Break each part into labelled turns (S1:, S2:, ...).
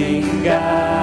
S1: vingar.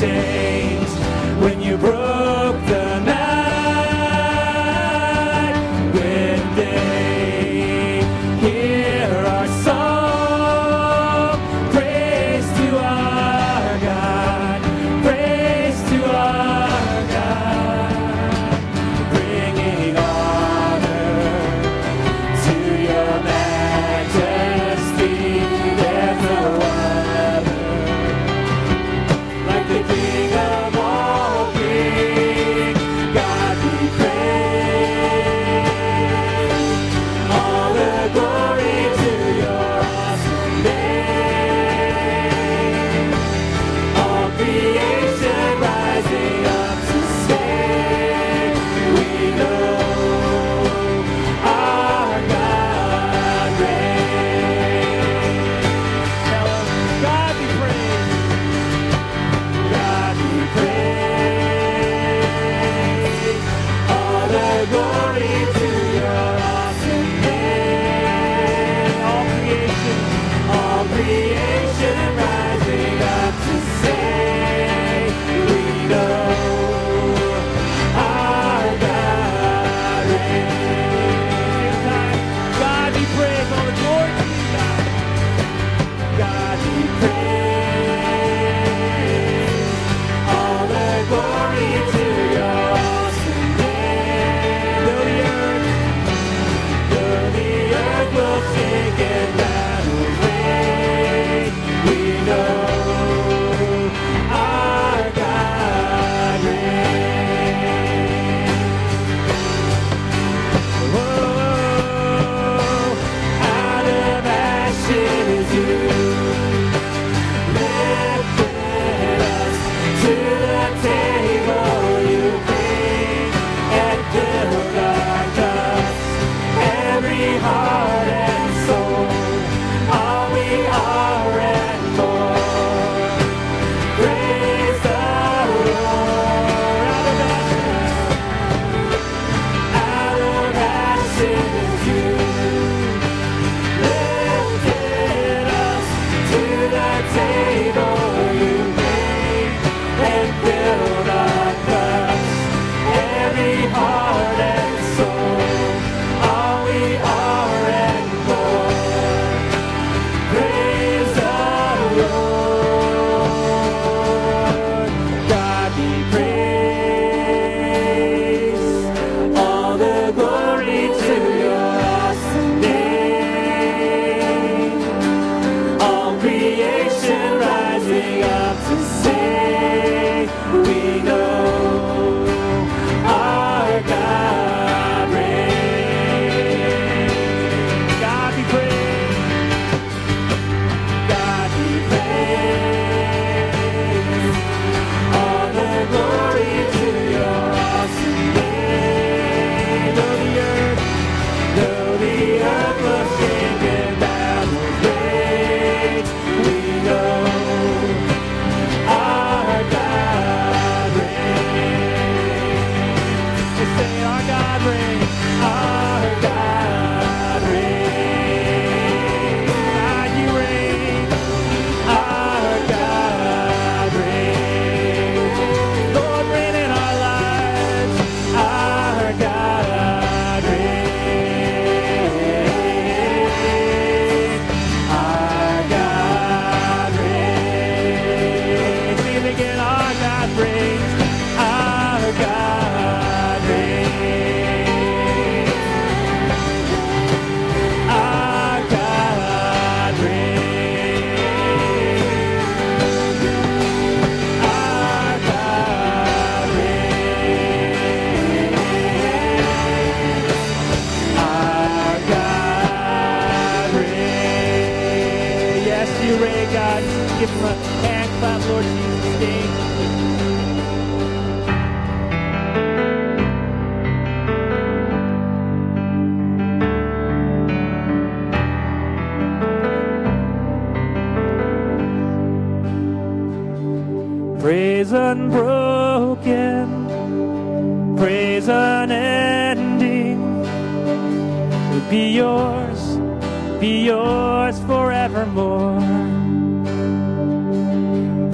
S1: Were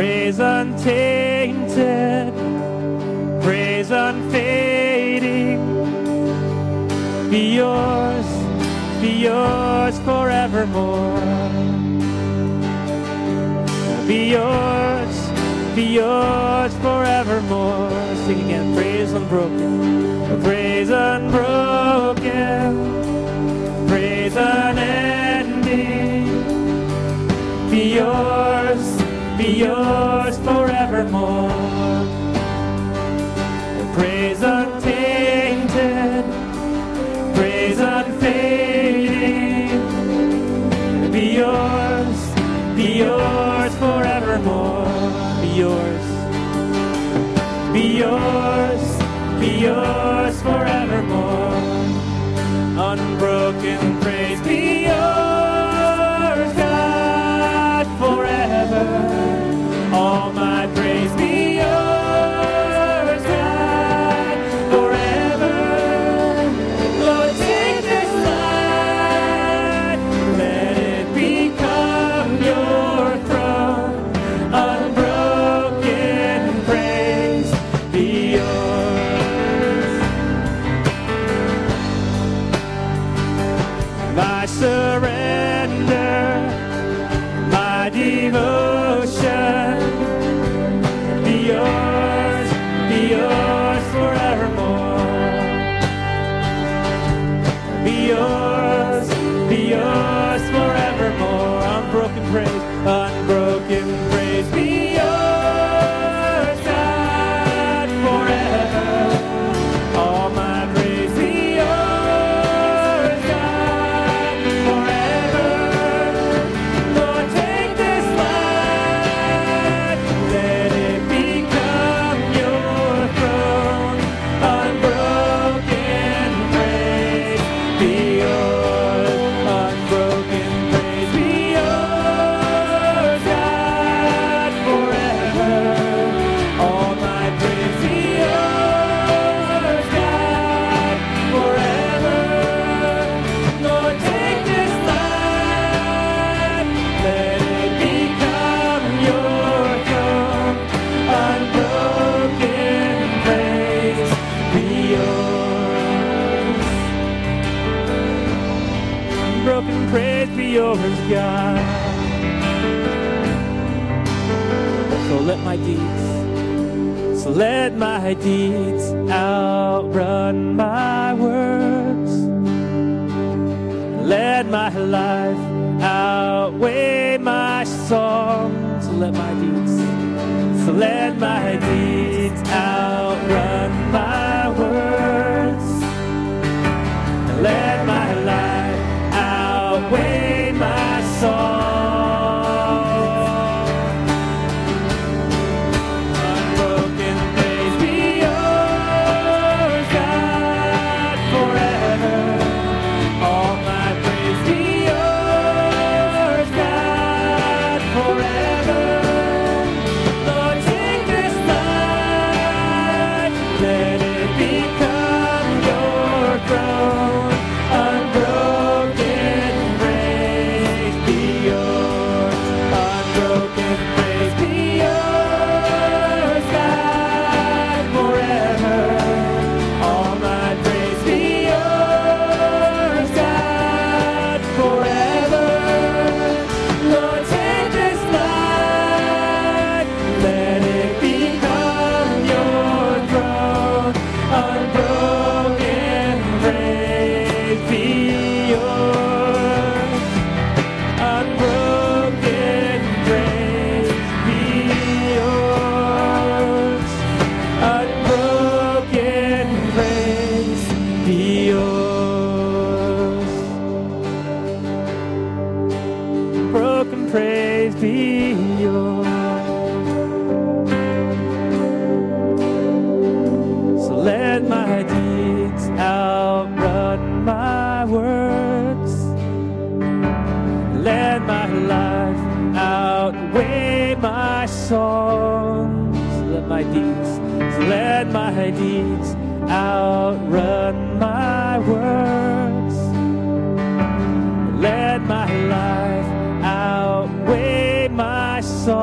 S1: Praise untainted, praise unfading, be yours, be yours forevermore. Be yours, be yours forevermore. Sing again, praise unbroken, praise unbroken, praise unending, be yours be yours forevermore. Praise untainted, praise unfading, be yours, be yours forevermore, be yours, be yours, be yours forevermore. Unbroken praise be my deeds.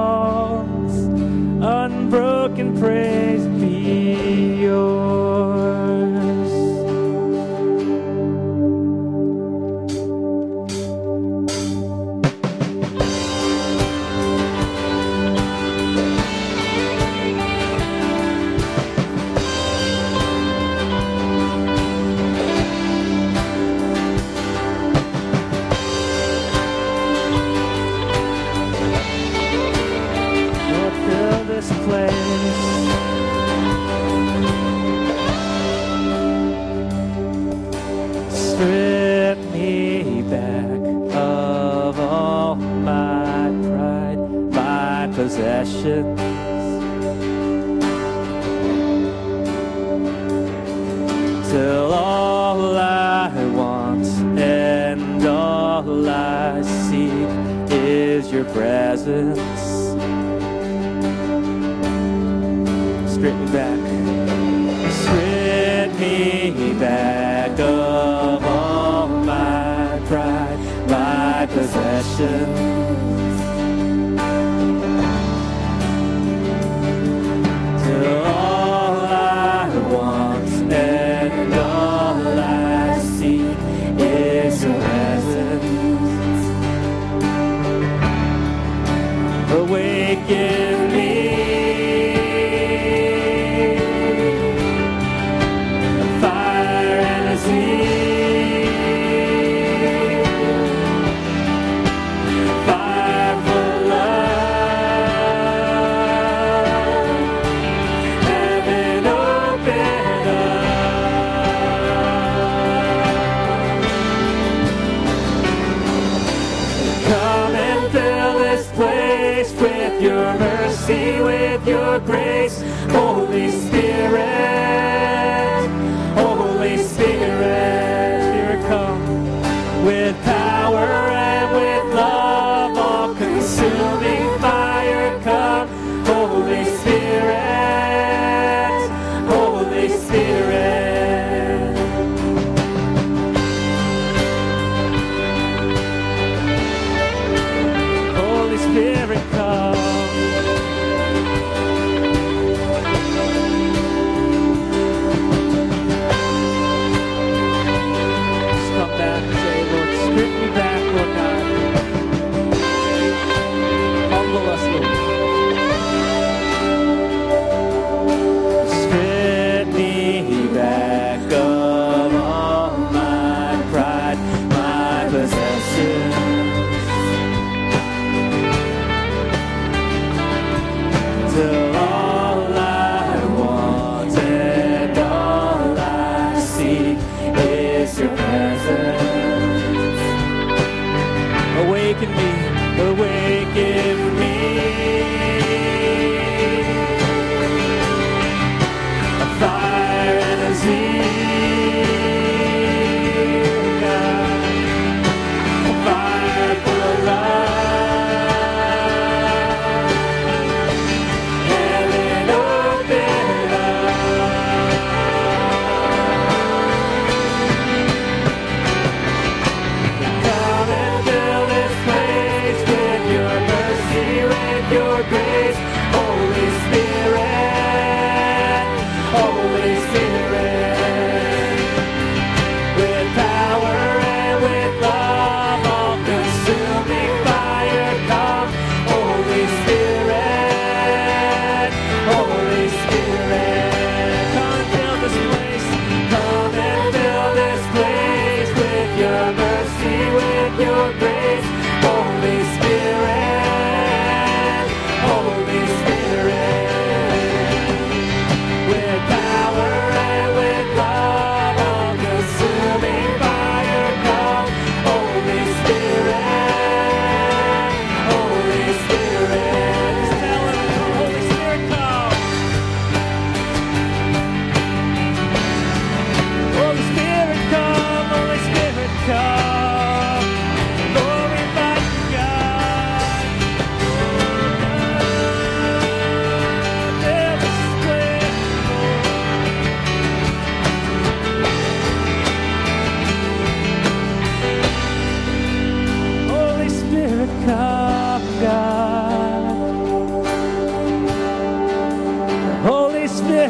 S1: walls, unbroken praise. Till all I want and all I seek is your presence. Strip me back. Strip me back of all my pride, my possessions. again.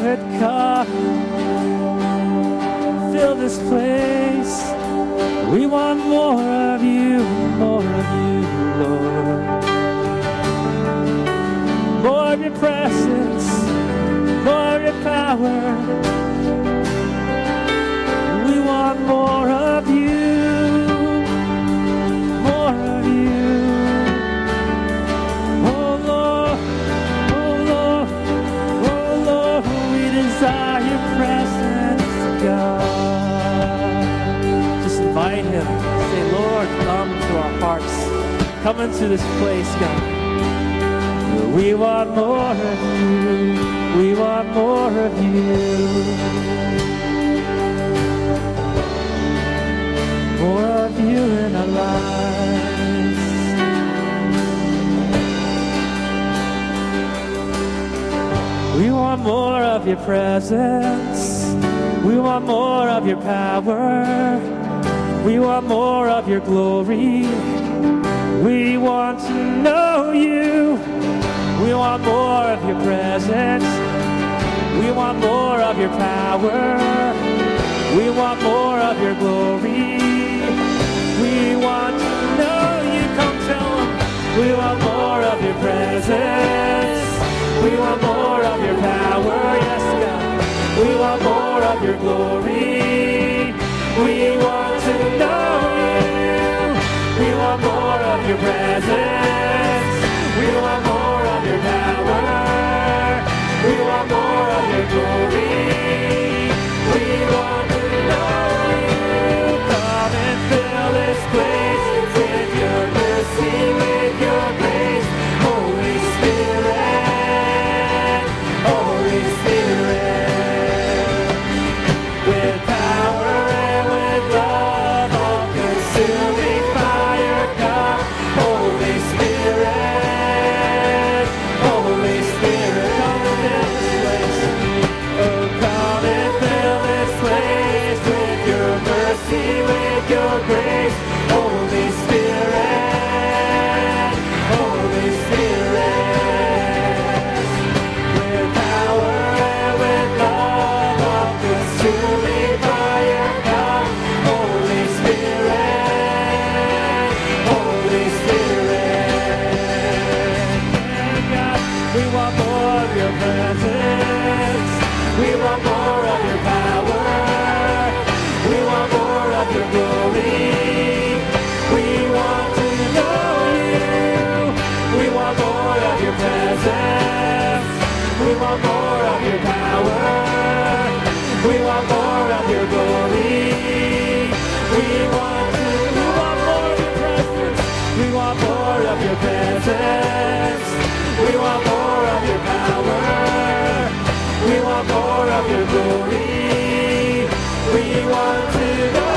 S1: had come. Fill this place. We want more of you, more of you, Lord. More of your presence, more of your power. Come into this place, God. We want more of you. We want more of you. More of you in our lives. We want more of your presence. We want more of your power. We want more of your glory. We want to know you. We want more of your presence. We want more of your power. We want more of your glory. We want to know you. Come tell them. We want more of your presence. We want more of your power. Yes, God. We want more of your glory. We want to know. presence. more of your glory. We want to go.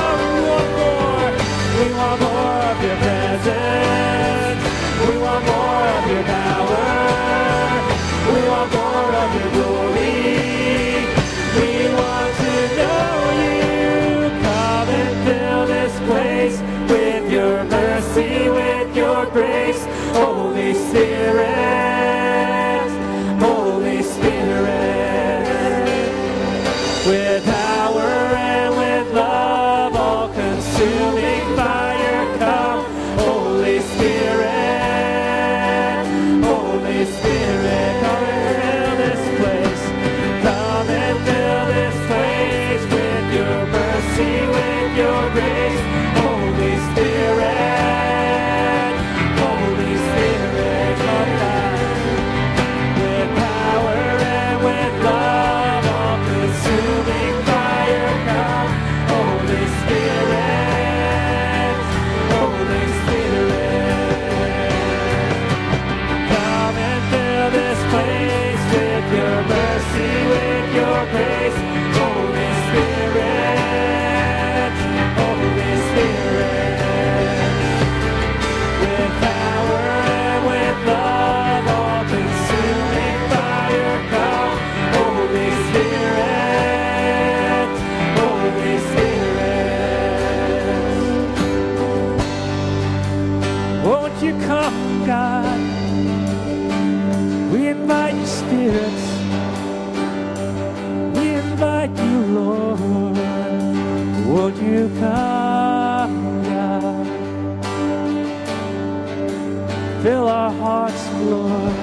S1: invite your spirits. We invite you, Lord. Would you come, God? Fill our hearts, Lord.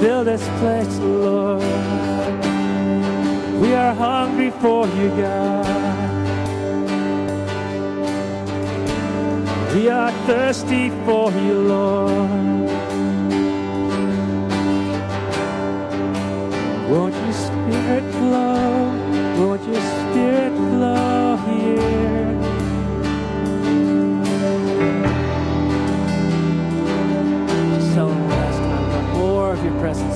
S1: Fill this place, Lord. We are hungry for you, God. We are thirsty for you, Lord. Won't your spirit flow? Won't your spirit flow here? Just tell them last time, more of your presence.